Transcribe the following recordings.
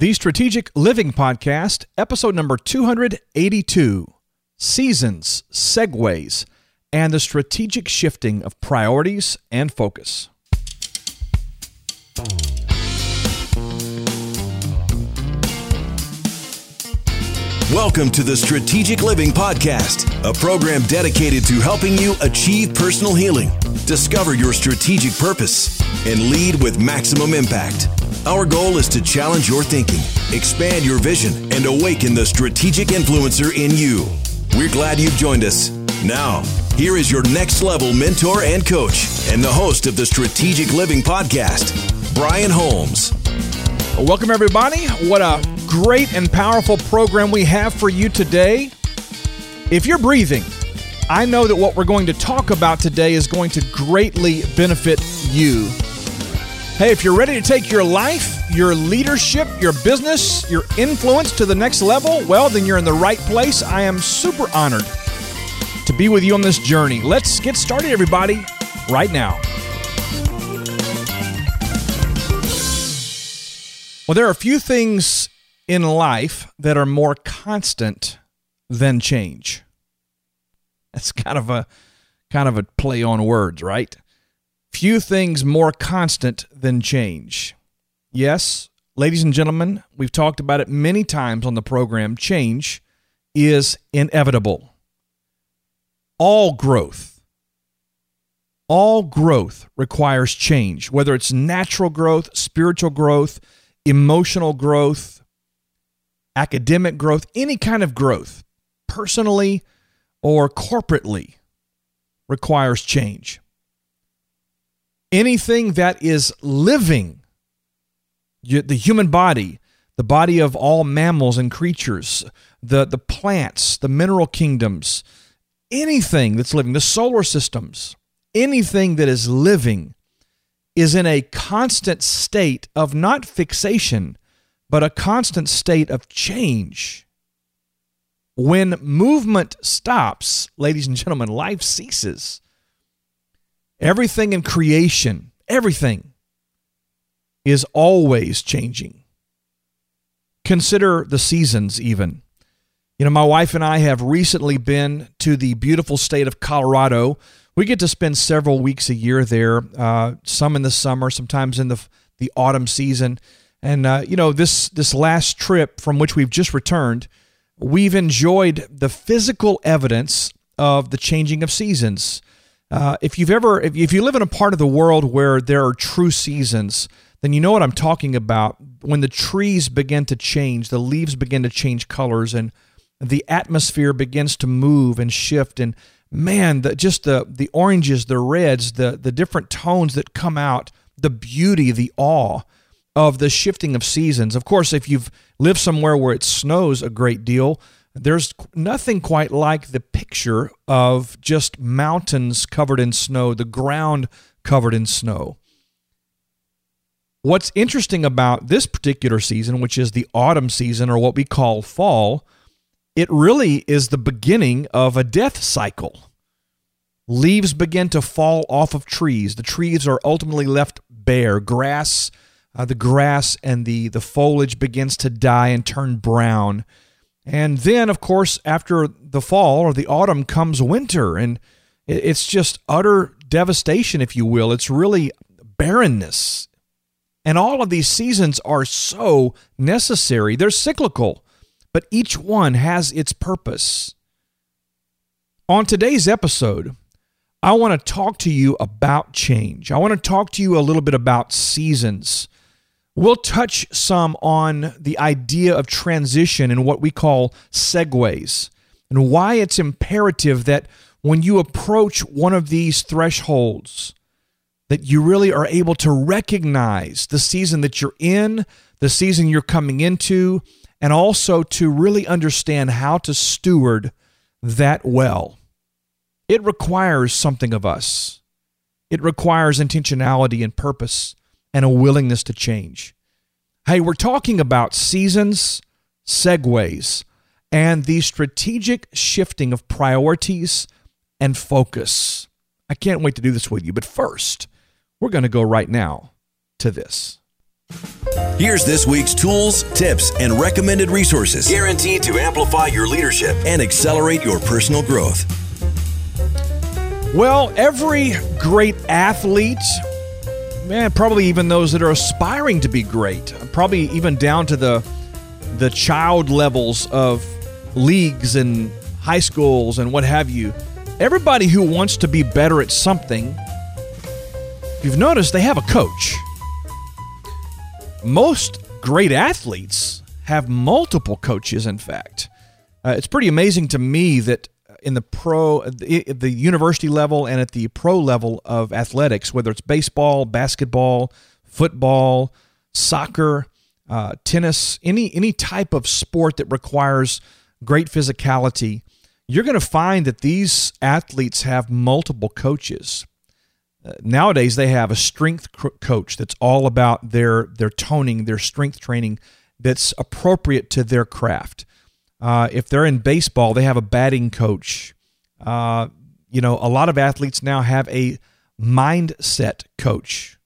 The Strategic Living Podcast, episode number 282 Seasons, Segues, and the Strategic Shifting of Priorities and Focus. Welcome to the Strategic Living Podcast, a program dedicated to helping you achieve personal healing, discover your strategic purpose, and lead with maximum impact. Our goal is to challenge your thinking, expand your vision, and awaken the strategic influencer in you. We're glad you've joined us. Now, here is your next level mentor and coach, and the host of the Strategic Living Podcast, Brian Holmes. Welcome, everybody. What a great and powerful program we have for you today. If you're breathing, I know that what we're going to talk about today is going to greatly benefit you. Hey, if you're ready to take your life, your leadership, your business, your influence to the next level, well, then you're in the right place. I am super honored to be with you on this journey. Let's get started, everybody, right now. Well, there are a few things in life that are more constant than change. That's kind of a kind of a play on words, right? Few things more constant than change. Yes, ladies and gentlemen, we've talked about it many times on the program. Change is inevitable. All growth, all growth requires change, whether it's natural growth, spiritual growth, emotional growth, academic growth, any kind of growth, personally or corporately, requires change. Anything that is living, the human body, the body of all mammals and creatures, the, the plants, the mineral kingdoms, anything that's living, the solar systems, anything that is living is in a constant state of not fixation, but a constant state of change. When movement stops, ladies and gentlemen, life ceases. Everything in creation, everything is always changing. Consider the seasons, even. You know, my wife and I have recently been to the beautiful state of Colorado. We get to spend several weeks a year there, uh, some in the summer, sometimes in the the autumn season. And uh, you know, this this last trip from which we've just returned, we've enjoyed the physical evidence of the changing of seasons. Uh, if you've ever, if, if you live in a part of the world where there are true seasons, then you know what I'm talking about. When the trees begin to change, the leaves begin to change colors, and the atmosphere begins to move and shift. And man, the, just the the oranges, the reds, the the different tones that come out, the beauty, the awe of the shifting of seasons. Of course, if you've lived somewhere where it snows a great deal, there's nothing quite like the picture of just mountains covered in snow, the ground covered in snow. What's interesting about this particular season, which is the autumn season or what we call fall, it really is the beginning of a death cycle. Leaves begin to fall off of trees. The trees are ultimately left bare. Grass, uh, the grass and the, the foliage begins to die and turn brown. And then, of course, after the fall or the autumn comes winter, and it's just utter devastation, if you will. It's really barrenness. And all of these seasons are so necessary. They're cyclical, but each one has its purpose. On today's episode, I want to talk to you about change. I want to talk to you a little bit about seasons. We'll touch some on the idea of transition and what we call segues and why it's imperative that when you approach one of these thresholds that you really are able to recognize the season that you're in, the season you're coming into, and also to really understand how to steward that well. It requires something of us. It requires intentionality and purpose and a willingness to change. Hey, we're talking about seasons, segues, and the strategic shifting of priorities and focus. I can't wait to do this with you, but first, we're going to go right now to this. Here's this week's tools, tips, and recommended resources guaranteed to amplify your leadership and accelerate your personal growth. Well, every great athlete, man, probably even those that are aspiring to be great, probably even down to the the child levels of leagues and high schools and what have you. Everybody who wants to be better at something, you've noticed, they have a coach. Most great athletes have multiple coaches, in fact. Uh, it's pretty amazing to me that in the pro, the, university level and at the pro level of athletics, whether it's baseball, basketball, football, soccer, uh, tennis, any any type of sport that requires great physicality, you're going to find that these athletes have multiple coaches. Uh, nowadays, they have a strength coach that's all about their their toning, their strength training that's appropriate to their craft. Uh, if they're in baseball, they have a batting coach. Uh, you know, a lot of athletes now have a mindset coach,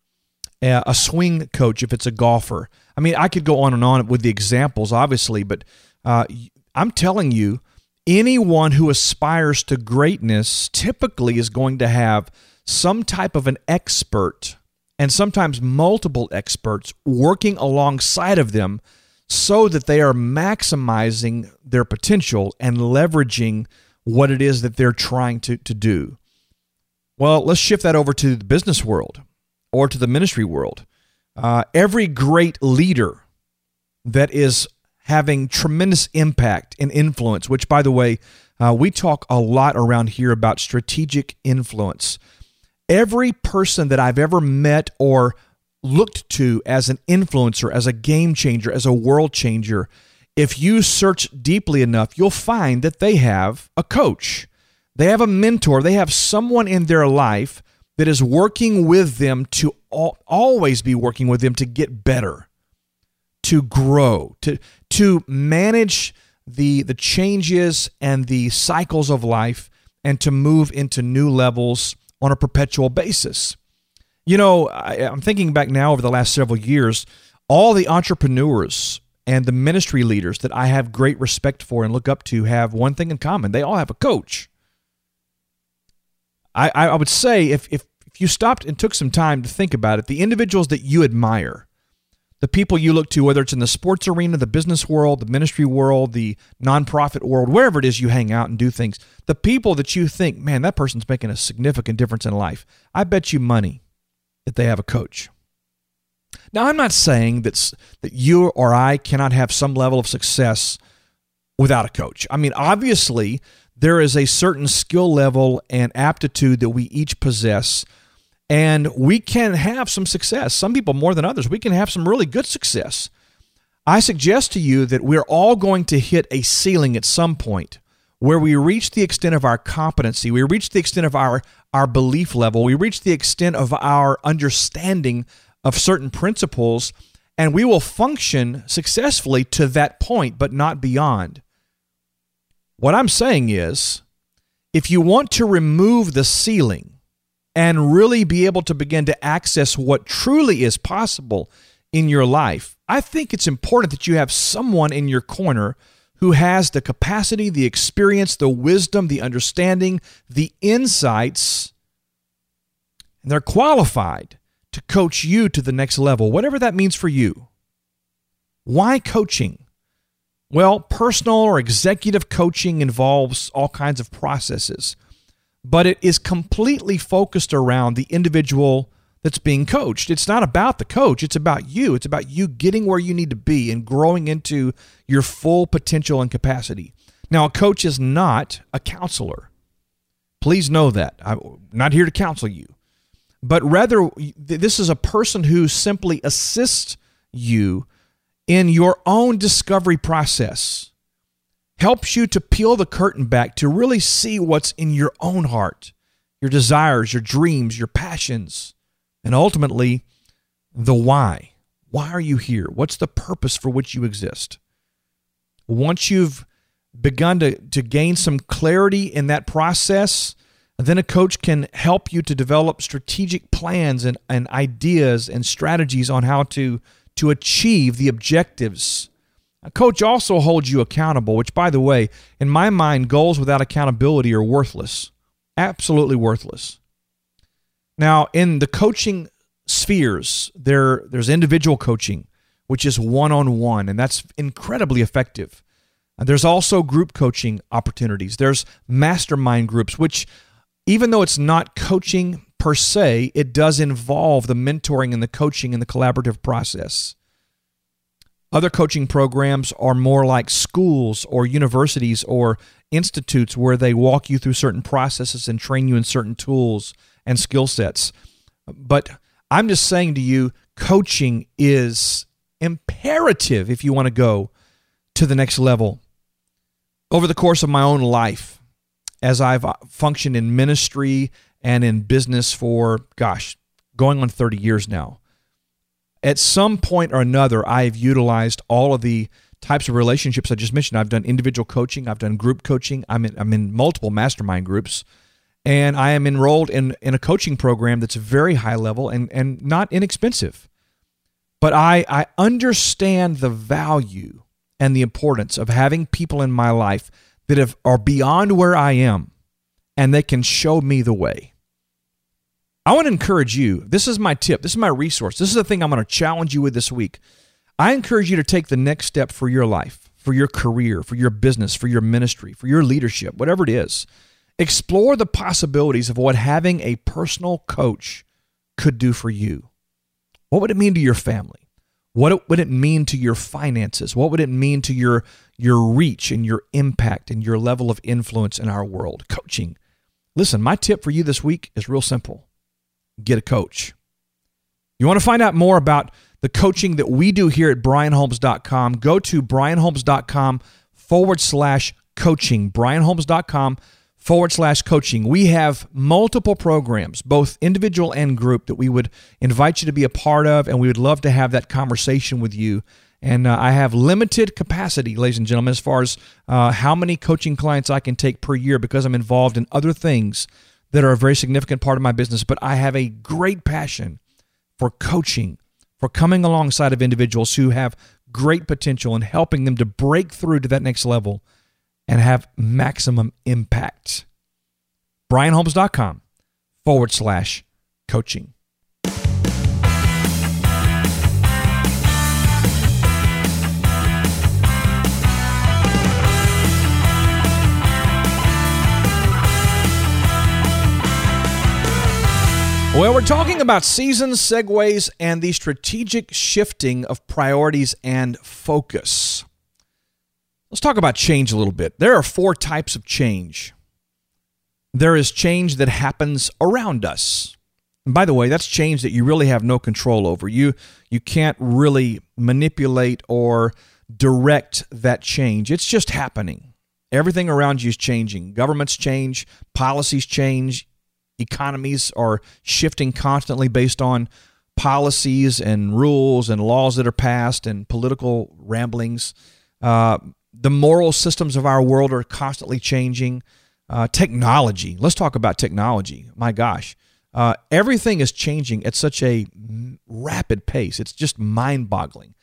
a swing coach if it's a golfer. I mean, I could go on and on with the examples, obviously, but uh, I'm telling you, anyone who aspires to greatness typically is going to have some type of an expert and sometimes multiple experts working alongside of them so that they are maximizing their potential and leveraging what it is that they're trying to, to do. Well, let's shift that over to the business world or to the ministry world. Uh, every great leader that is having tremendous impact and influence, which, by the way, uh, we talk a lot around here about strategic influence. Every person that I've ever met or looked to as an influencer, as a game changer, as a world changer, if you search deeply enough, you'll find that they have a coach. They have a mentor. They have someone in their life that is working with them to always be working with them to get better, to grow, to to manage the the changes and the cycles of life and to move into new levels on a perpetual basis. You know, I, am thinking back now over the last several years, all the entrepreneurs and the ministry leaders that I have great respect for and look up to have one thing in common. They all have a coach. I, I would say if, if, if you stopped and took some time to think about it, the individuals that you admire, the people you look to, whether it's in the sports arena, the business world, the ministry world, the nonprofit world, wherever it is you hang out and do things, the people that you think, man, that person's making a significant difference in life, I bet you money that they have a coach. Now, I'm not saying that, that you or I cannot have some level of success without a coach. I mean, obviously, there is a certain skill level and aptitude that we each possess, and we can have some success. Some people more than others. We can have some really good success. I suggest to you that we're all going to hit a ceiling at some point where we reach the extent of our competency, we reach the extent of our, our belief level, we reach the extent of our understanding of certain principles, and we will function successfully to that point, but not beyond. What I'm saying is, if you want to remove the ceiling and really be able to begin to access what truly is possible in your life, I think it's important that you have someone in your corner who has the capacity, the experience, the wisdom, the understanding, the insights, and they're qualified to coach you to the next level, whatever that means for you. Why coaching? Well, personal or executive coaching involves all kinds of processes, but it is completely focused around the individual that's being coached. It's not about the coach, it's about you. It's about you getting where you need to be and growing into your full potential and capacity. Now, a coach is not a counselor. Please know that. I'm not here to counsel you, but rather, this is a person who simply assists you in your own discovery process, helps you to peel the curtain back to really see what's in your own heart, your desires, your dreams, your passions and ultimately, the why. Why are you here? What's the purpose for which you exist? Once you've begun to, to gain some clarity in that process, then a coach can help you to develop strategic plans and, and ideas and strategies on how to, to achieve the objectives. A coach also holds you accountable, which, by the way, in my mind, goals without accountability are worthless. Absolutely worthless. Now, in the coaching spheres, there, there's individual coaching, which is one on one, and that's incredibly effective. And there's also group coaching opportunities. There's mastermind groups, which, even though it's not coaching per se, it does involve the mentoring and the coaching and the collaborative process. Other coaching programs are more like schools or universities or institutes where they walk you through certain processes and train you in certain tools and skill sets. But I'm just saying to you, coaching is imperative if you want to go to the next level. Over the course of my own life, as I've functioned in ministry and in business for, gosh, going on 30 years now. At some point or another, I've utilized all of the types of relationships I just mentioned. I've done individual coaching, I've done group coaching, I'm in, I'm in multiple mastermind groups, and I am enrolled in, in a coaching program that's very high level and, and not inexpensive. But I, I understand the value and the importance of having people in my life that have, are beyond where I am and they can show me the way. I want to encourage you. This is my tip. This is my resource. This is the thing I'm going to challenge you with this week. I encourage you to take the next step for your life, for your career, for your business, for your ministry, for your leadership, whatever it is. Explore the possibilities of what having a personal coach could do for you. What would it mean to your family? What would it mean to your finances? What would it mean to your your reach and your impact and your level of influence in our world? Coaching. Listen, my tip for you this week is real simple get a coach. You want to find out more about the coaching that we do here at brianholmes.com, go to brianholmes.com forward slash coaching. brianholmes.com forward slash coaching. We have multiple programs, both individual and group, that we would invite you to be a part of, and we would love to have that conversation with you. And uh, I have limited capacity, ladies and gentlemen, as far as uh, how many coaching clients I can take per year because I'm involved in other things that are a very significant part of my business, but I have a great passion for coaching, for coming alongside of individuals who have great potential and helping them to break through to that next level and have maximum impact. BrianHolmes.com forward slash coaching. Well, we're talking about seasons, segues, and the strategic shifting of priorities and focus. Let's talk about change a little bit. There are four types of change. There is change that happens around us. And by the way, that's change that you really have no control over. You you can't really manipulate or direct that change. It's just happening. Everything around you is changing. Governments change, policies change, economies are shifting constantly based on policies and rules and laws that are passed and political ramblings. Uh, the moral systems of our world are constantly changing. Uh, technology. Let's talk about technology. My gosh. Uh, everything is changing at such a rapid pace. It's just mind boggling.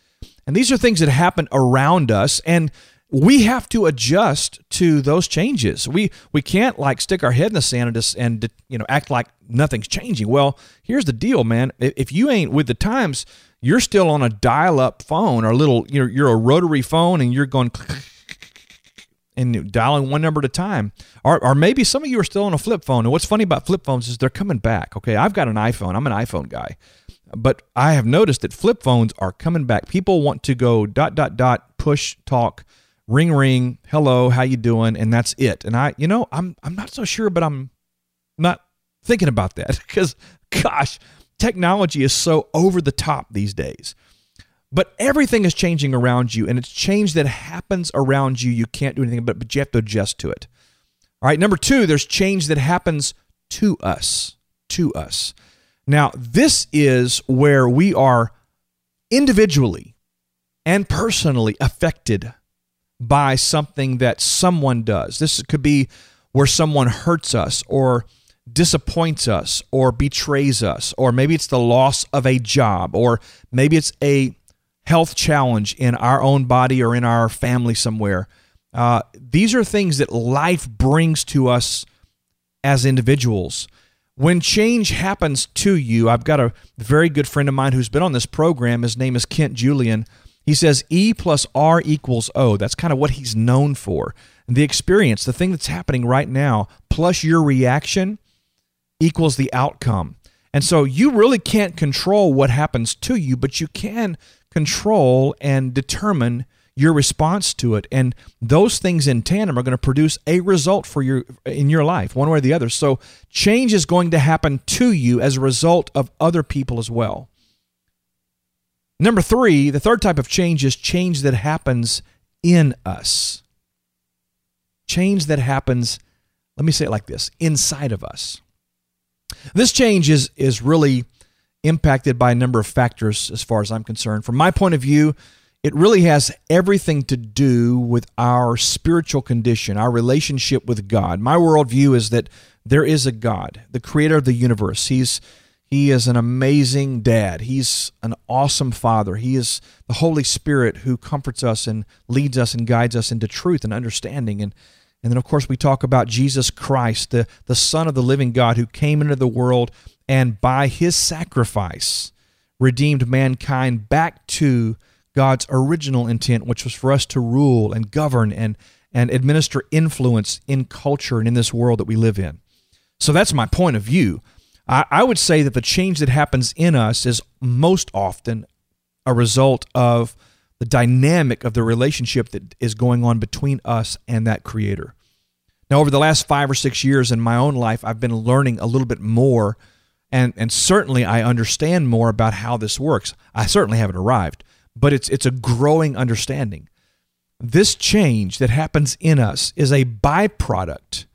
And these are things that happen around us. And we have to adjust to those changes. We we can't like stick our head in the sand and and you know act like nothing's changing. Well, here's the deal, man. If you ain't with the times, you're still on a dial-up phone or a little you're you're a rotary phone and you're going and dialing one number at a time. Or, or maybe some of you are still on a flip phone. And what's funny about flip phones is they're coming back. Okay, I've got an iPhone. I'm an iPhone guy. But I have noticed that flip phones are coming back. People want to go dot dot dot push talk ring ring hello how you doing and that's it and i you know i'm i'm not so sure but i'm not thinking about that because gosh technology is so over the top these days. But everything is changing around you and it's change that happens around you. You can't do anything but but you have to adjust to it. All right number two there's change that happens to us to us. Now this is where we are individually and personally affected by something that someone does. This could be where someone hurts us or disappoints us or betrays us, or maybe it's the loss of a job, or maybe it's a health challenge in our own body or in our family somewhere. Uh, these are things that life brings to us as individuals. When change happens to you, I've got a very good friend of mine who's been on this program. His name is Kent Julian. He says E plus R equals O. That's kind of what he's known for. The experience, the thing that's happening right now, plus your reaction equals the outcome. And so you really can't control what happens to you, but you can control and determine your response to it. And those things in tandem are going to produce a result for your in your life one way or the other. So change is going to happen to you as a result of other people as well. Number 3 the third type of change is change that happens in us. Change that happens let me say it like this inside of us this change is is really impacted by a number of factors as far as I'm concerned from my point of view it really has everything to do with our spiritual condition, our relationship with God. My worldview is that there is a God, the creator of the universe. He's he is an amazing dad. He's an awesome father. He is the Holy Spirit who comforts us and leads us and guides us into truth and understanding. And, and then, of course, we talk about Jesus Christ, the, the Son of the living God who came into the world and by his sacrifice redeemed mankind back to God's original intent, which was for us to rule and govern and, and administer influence in culture and in this world that we live in. So that's my point of view. I, I would say that the change that happens in us is most often a result of the dynamic of the relationship that is going on between us and that creator. Now, over the last five or six years in my own life, I've been learning a little bit more, and, and certainly I understand more about how this works. I certainly haven't arrived, but it's it's a growing understanding. This change that happens in us is a byproduct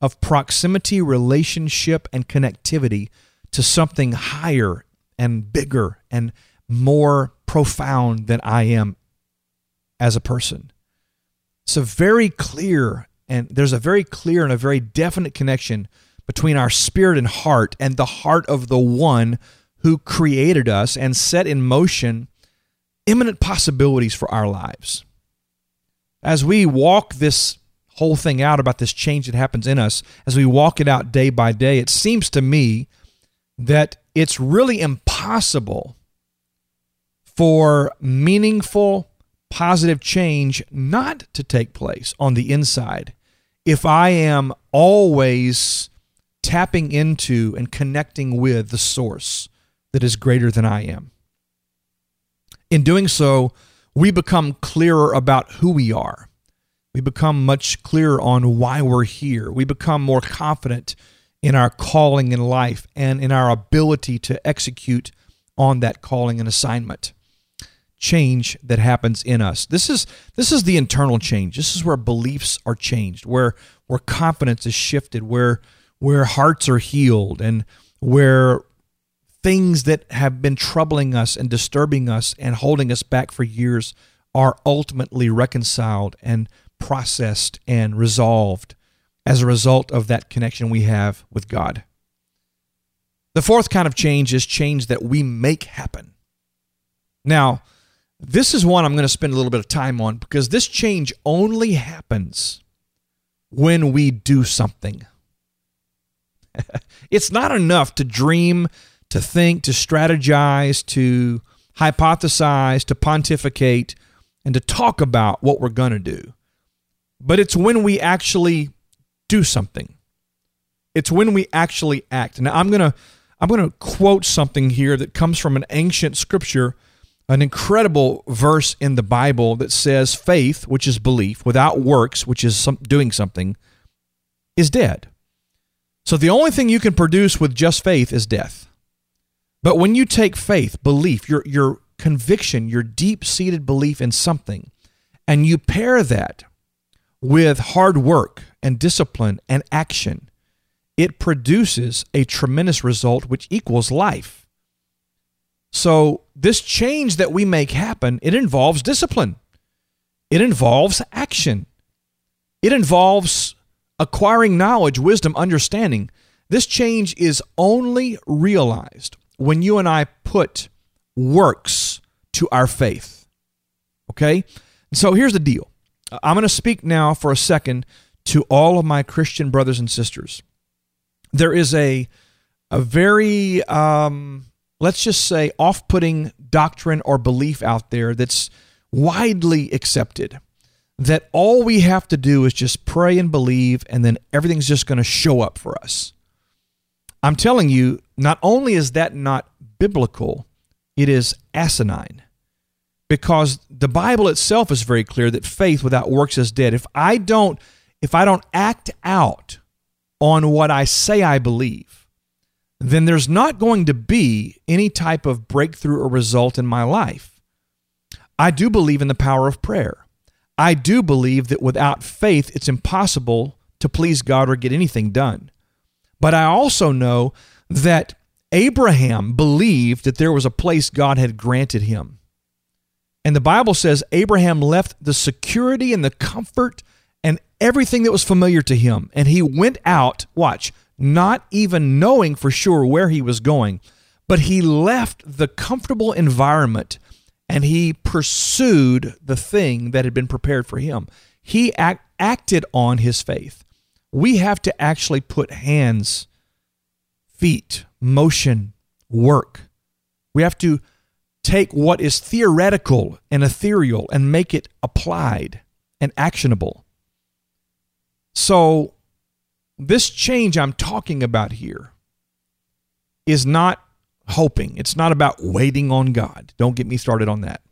of proximity, relationship, and connectivity to something higher and bigger and more profound than I am as a person. So very clear and there's a very clear and a very definite connection between our spirit and heart and the heart of the one who created us and set in motion imminent possibilities for our lives. As we walk this whole thing out about this change that happens in us, as we walk it out day by day, it seems to me that it's really impossible for meaningful, positive change not to take place on the inside if I am always tapping into and connecting with the source that is greater than I am. In doing so, we become clearer about who we are. We become much clearer on why we're here. We become more confident in our calling in life and in our ability to execute on that calling and assignment. Change that happens in us. This is this is the internal change. This is where beliefs are changed, where where confidence is shifted, where where hearts are healed and where things that have been troubling us and disturbing us and holding us back for years are ultimately reconciled and processed and resolved as a result of that connection we have with God. The fourth kind of change is change that we make happen. Now, this is one I'm going to spend a little bit of time on because this change only happens when we do something. it's not enough to dream to think, to strategize, to hypothesize, to pontificate, and to talk about what we're going to do. But it's when we actually do something. It's when we actually act. Now I'm going to I'm going to quote something here that comes from an ancient scripture, an incredible verse in the Bible that says faith, which is belief, without works, which is some, doing something, is dead. So the only thing you can produce with just faith is death. But when you take faith, belief, your, your conviction, your deep seated belief in something, and you pair that with hard work and discipline and action, it produces a tremendous result which equals life. So, this change that we make happen, it involves discipline. It involves action. It involves acquiring knowledge, wisdom, understanding. This change is only realized when you and I put works to our faith. Okay? So here's the deal. I'm going to speak now for a second to all of my Christian brothers and sisters. There is a a very um, let's just say off-putting doctrine or belief out there that's widely accepted that all we have to do is just pray and believe and then everything's just going to show up for us. I'm telling you, not only is that not biblical, it is asinine. Because the Bible itself is very clear that faith without works is dead. If I don't if I don't act out on what I say I believe, then there's not going to be any type of breakthrough or result in my life. I do believe in the power of prayer. I do believe that without faith, it's impossible to please God or get anything done. But I also know that Abraham believed that there was a place God had granted him. And the Bible says Abraham left the security and the comfort and everything that was familiar to him. And he went out, watch, not even knowing for sure where he was going, but he left the comfortable environment and he pursued the thing that had been prepared for him. He act, acted on his faith. We have to actually put hands, feet, motion, work. We have to take what is theoretical and ethereal and make it applied and actionable. So, this change I'm talking about here is not hoping. It's not about waiting on God. Don't get me started on that.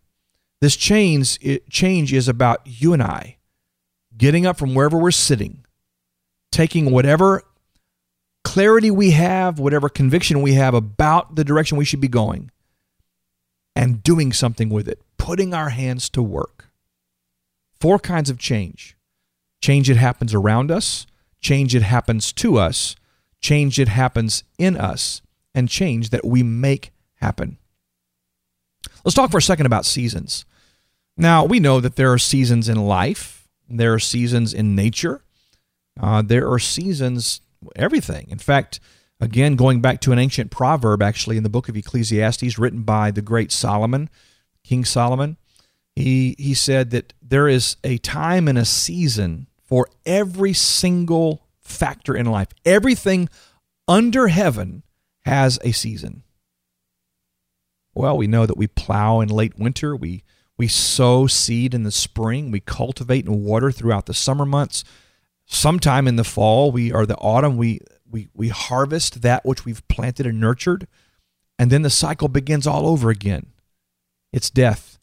This change, it, change is about you and I getting up from wherever we're sitting, taking whatever clarity we have, whatever conviction we have about the direction we should be going, and doing something with it, putting our hands to work. Four kinds of change change that happens around us, change that happens to us, change that happens in us, and change that we make happen. Let's talk for a second about seasons. Now, we know that there are seasons in life, there are seasons in nature, uh, there are seasons, everything. In fact, again, going back to an ancient proverb, actually, in the book of Ecclesiastes, written by the great Solomon, King Solomon, he, he said that there is a time and a season for every single factor in life. Everything under heaven has a season. Well, we know that we plow in late winter, we we sow seed in the spring, we cultivate and water throughout the summer months. Sometime in the fall, we or the autumn, we we we harvest that which we've planted and nurtured, and then the cycle begins all over again. It's death.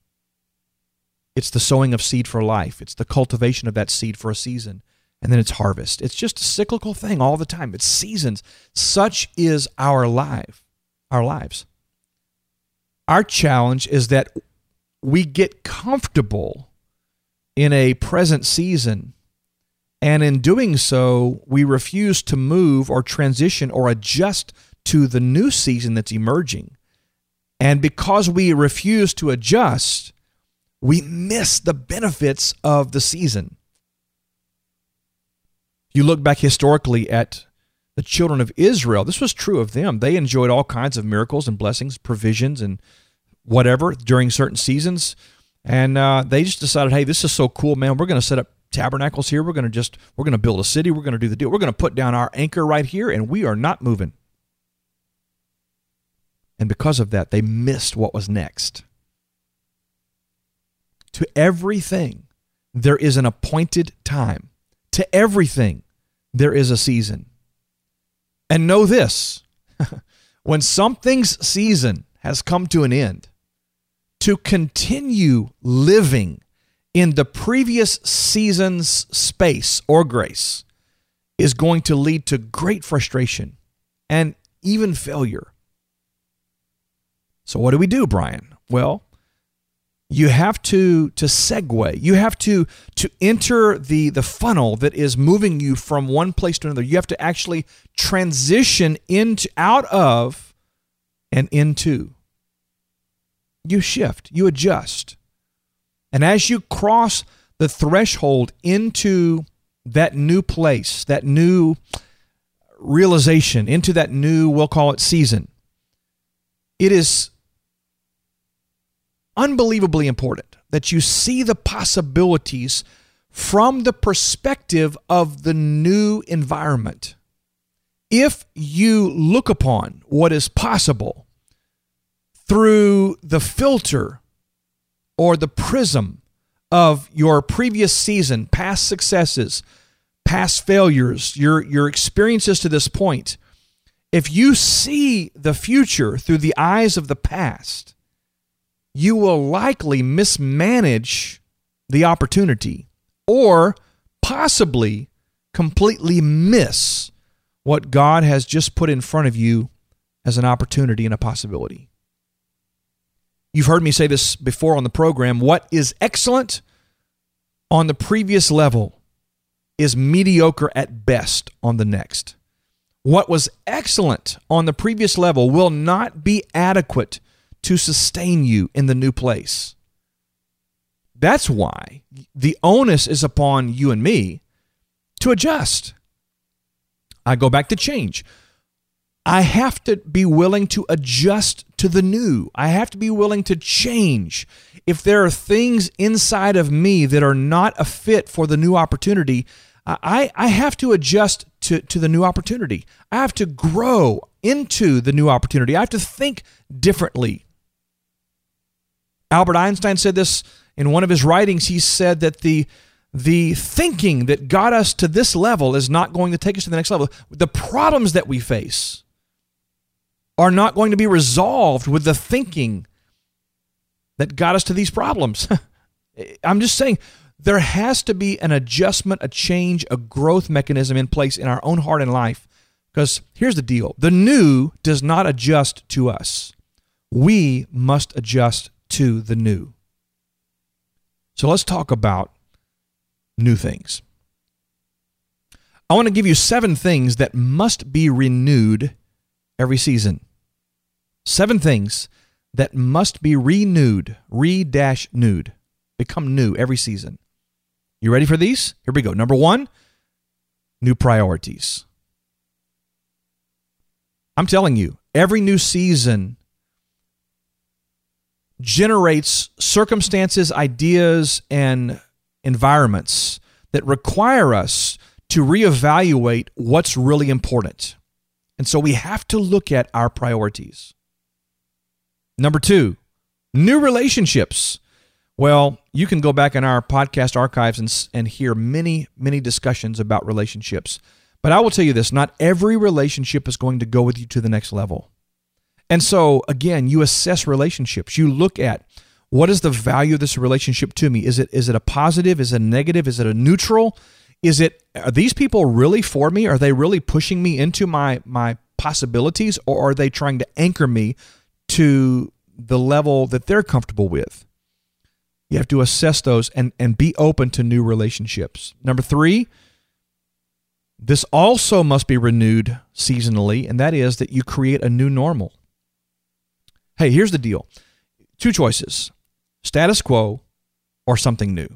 It's the sowing of seed for life. It's the cultivation of that seed for a season and then it's harvest. It's just a cyclical thing all the time. It's seasons. Such is our life, our lives. Our challenge is that we get comfortable in a present season, and in doing so, we refuse to move or transition or adjust to the new season that's emerging. And because we refuse to adjust, we miss the benefits of the season. You look back historically at the children of Israel, this was true of them. They enjoyed all kinds of miracles and blessings, provisions, and whatever during certain seasons. And uh, they just decided, hey, this is so cool, man. We're going to set up tabernacles here. We're going to just, we're going to build a city. We're going to do the deal. We're going to put down our anchor right here, and we are not moving. And because of that, they missed what was next. To everything, there is an appointed time. To everything, there is a season. And know this when something's season has come to an end, to continue living in the previous season's space or grace is going to lead to great frustration and even failure. So, what do we do, Brian? Well, you have to to segue. You have to to enter the the funnel that is moving you from one place to another. You have to actually transition into out of and into. You shift you adjust. And as you cross the threshold into that new place that new realization into that new we'll call it season it is unbelievably important that you see the possibilities from the perspective of the new environment. If you look upon what is possible through the filter or the prism of your previous season, past successes, past failures, your, your experiences to this point, if you see the future through the eyes of the past, you will likely mismanage the opportunity or possibly completely miss what God has just put in front of you as an opportunity and a possibility. You've heard me say this before on the program. What is excellent on the previous level is mediocre at best on the next. What was excellent on the previous level will not be adequate to sustain you in the new place. That's why the onus is upon you and me to adjust. I go back to change. I have to be willing to adjust to the new. I have to be willing to change. If there are things inside of me that are not a fit for the new opportunity, I, I have to adjust to, to the new opportunity. I have to grow into the new opportunity. I have to think differently. Albert Einstein said this in one of his writings. He said that the the thinking that got us to this level is not going to take us to the next level. The problems that we face are not going to be resolved with the thinking that got us to these problems. I'm just saying there has to be an adjustment, a change, a growth mechanism in place in our own heart and life. Because here's the deal the new does not adjust to us, we must adjust to the new. So let's talk about new things. I want to give you seven things that must be renewed every season. Seven things that must be renewed, re nude, become new every season. You ready for these? Here we go. Number one, new priorities. I'm telling you, every new season generates circumstances, ideas, and environments that require us to reevaluate what's really important. And so we have to look at our priorities. Number two, new relationships. Well, you can go back in our podcast archives and, and hear many, many discussions about relationships. But I will tell you this not every relationship is going to go with you to the next level. And so, again, you assess relationships. You look at what is the value of this relationship to me? Is it is it a positive? Is it a negative? Is it a neutral? Is it are these people really for me? Are they really pushing me into my my possibilities or are they trying to anchor me to the level that they're comfortable with. You have to assess those and, and be open to new relationships. Number three, this also must be renewed seasonally, and that is that you create a new normal. Hey, here's the deal two choices status quo or something new.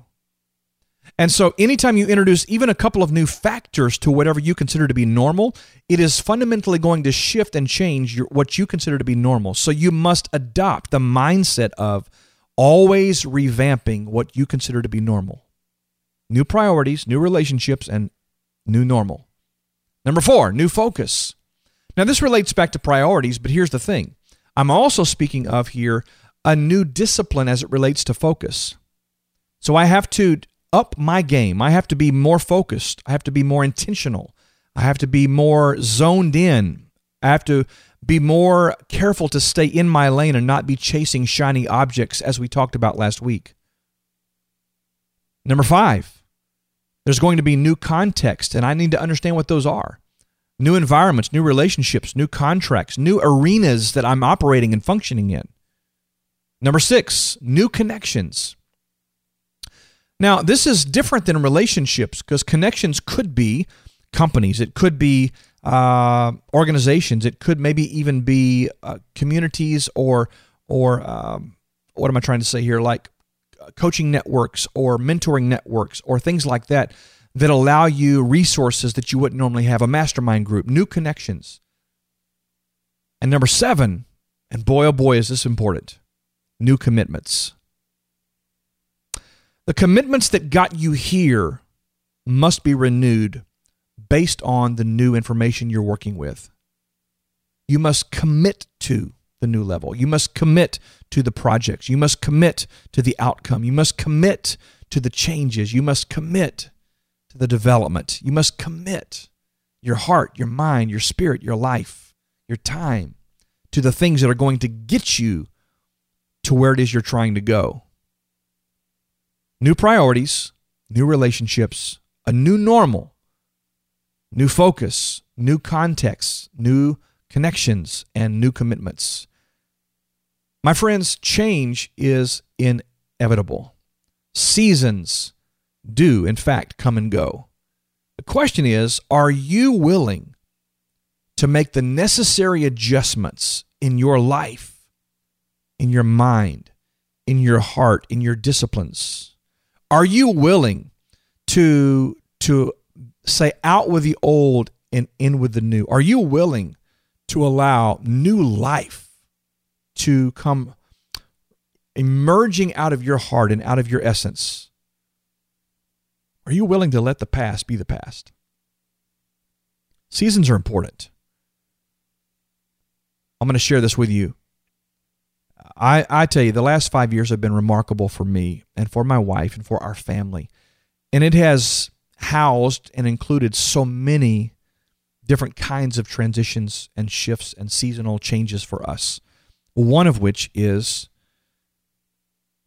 And so, anytime you introduce even a couple of new factors to whatever you consider to be normal, it is fundamentally going to shift and change your, what you consider to be normal. So, you must adopt the mindset of always revamping what you consider to be normal. New priorities, new relationships, and new normal. Number four, new focus. Now, this relates back to priorities, but here's the thing I'm also speaking of here a new discipline as it relates to focus. So, I have to up my game. I have to be more focused. I have to be more intentional. I have to be more zoned in. I have to be more careful to stay in my lane and not be chasing shiny objects, as we talked about last week. Number five, there's going to be new context, and I need to understand what those are. New environments, new relationships, new contracts, new arenas that I'm operating and functioning in. Number six, new connections. Now, this is different than relationships because connections could be companies, it could be uh, organizations, it could maybe even be uh, communities or or um, what am I trying to say here, like uh, coaching networks or mentoring networks or things like that that allow you resources that you wouldn't normally have, a mastermind group, new connections. And number seven, and boy oh boy is this important, new commitments. The commitments that got you here must be renewed based on the new information you're working with. You must commit to the new level. You must commit to the projects. You must commit to the outcome. You must commit to the changes. You must commit to the development. You must commit your heart, your mind, your spirit, your life, your time to the things that are going to get you to where it is you're trying to go. New priorities, new relationships, a new normal, new focus, new context, new connections, and new commitments. My friends, change is inevitable. Seasons do, in fact, come and go. The question is are you willing to make the necessary adjustments in your life, in your mind, in your heart, in your disciplines? Are you willing to, to say out with the old and in with the new? Are you willing to allow new life to come emerging out of your heart and out of your essence? Are you willing to let the past be the past? Seasons are important. I'm going to share this with you. I, I tell you, the last five years have been remarkable for me and for my wife and for our family. And it has housed and included so many different kinds of transitions and shifts and seasonal changes for us. One of which is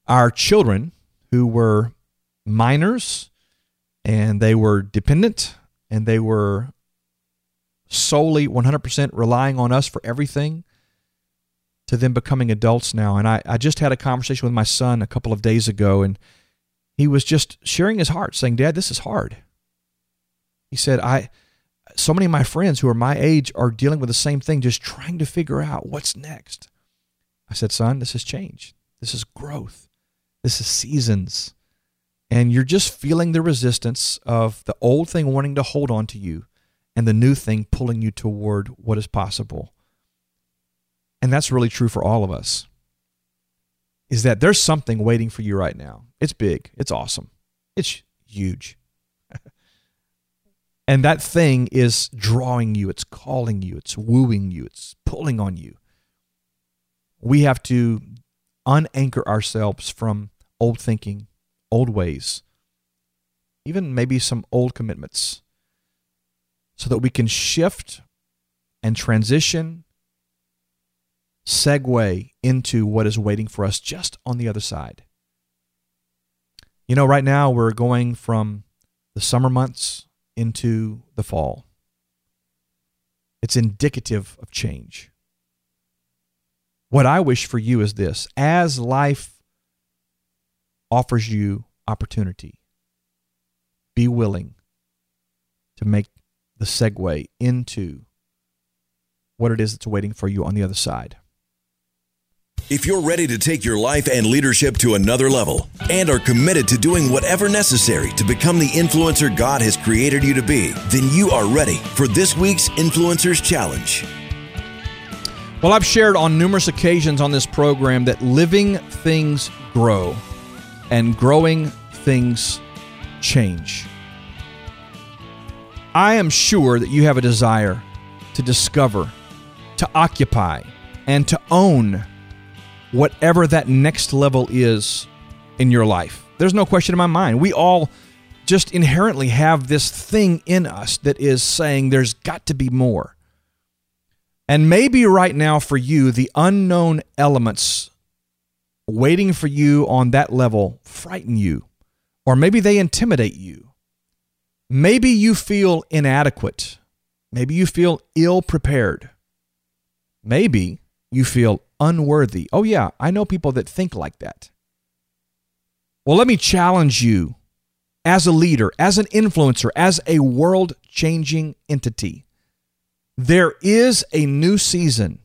our children who were minors and they were dependent and they were solely 100% relying on us for everything to them becoming adults now. And I, I just had a conversation with my son a couple of days ago, and he was just sharing his heart, saying, Dad, this is hard. He said, I so many of my friends who are my age are dealing with the same thing, just trying to figure out what's next. I said, son, this is change. This is growth. This is seasons. And you're just feeling the resistance of the old thing wanting to hold on to you and the new thing pulling you toward what is possible. And that's really true for all of us. Is that there's something waiting for you right now. It's big, it's awesome, it's huge. and that thing is drawing you, it's calling you, it's wooing you, it's pulling on you. We have to unanchor ourselves from old thinking, old ways, even maybe some old commitments so that we can shift and transition, segue into what is waiting for us just on the other side. You know, right now we're going from the summer months into the fall. It's indicative of change. What I wish for you is this as life offers you opportunity, be willing to make the segue into what it is that's waiting for you on the other side. If you're ready to take your life and leadership to another level and are committed to doing whatever necessary to become the influencer God has created you to be, then you are ready for this week's Influencers Challenge. Well, I've shared on numerous occasions on this program that living things grow and growing things change. I am sure that you have a desire to discover, to occupy, and to own whatever that next level is in your life. There's no question in my mind. We all just inherently have this thing in us that is saying there's got to be more. And maybe right now for you, the unknown elements waiting for you on that level frighten you, or maybe they intimidate you. Maybe you feel inadequate. Maybe you feel ill prepared. Maybe you feel unworthy. Oh, yeah, I know people that think like that. Well, let me challenge you as a leader, as an influencer, as a world changing entity. There is a new season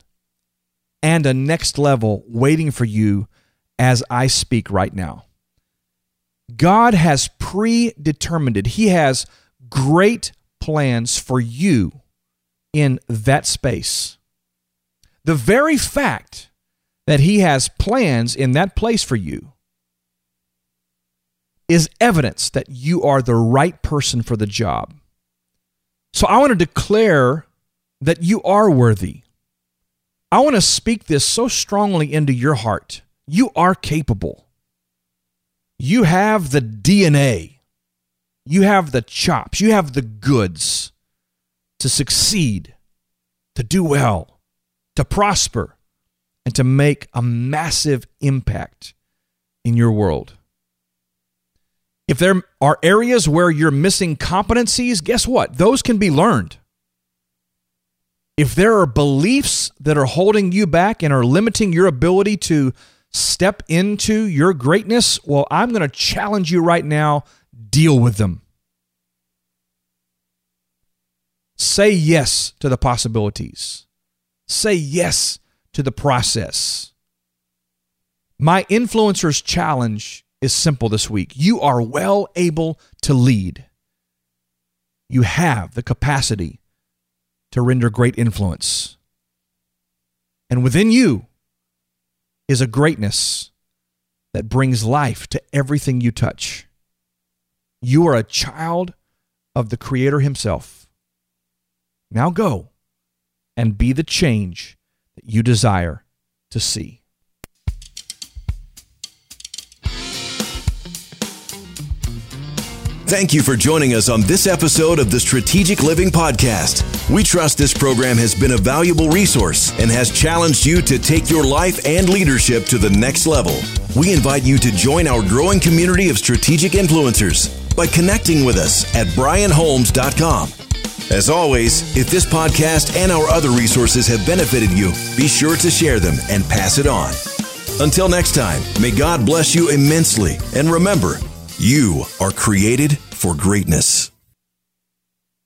and a next level waiting for you as I speak right now. God has predetermined it. He has great plans for you in that space. The very fact that He has plans in that place for you is evidence that you are the right person for the job. So I want to declare that you are worthy. I want to speak this so strongly into your heart. You are capable. You have the DNA. You have the chops. You have the goods to succeed, to do well, to prosper, and to make a massive impact in your world. If there are areas where you're missing competencies, guess what? Those can be learned. If there are beliefs that are holding you back and are limiting your ability to step into your greatness, well, I'm going to challenge you right now deal with them. Say yes to the possibilities. Say yes to the process. My influencer's challenge is simple this week. You are well able to lead. You have the capacity to render great influence. And within you is a greatness that brings life to everything you touch. You are a child of the Creator Himself. Now go and be the change that you desire to see. Thank you for joining us on this episode of the Strategic Living Podcast. We trust this program has been a valuable resource and has challenged you to take your life and leadership to the next level. We invite you to join our growing community of strategic influencers by connecting with us at brianholmes.com. As always, if this podcast and our other resources have benefited you, be sure to share them and pass it on. Until next time, may God bless you immensely. And remember, you are created for greatness.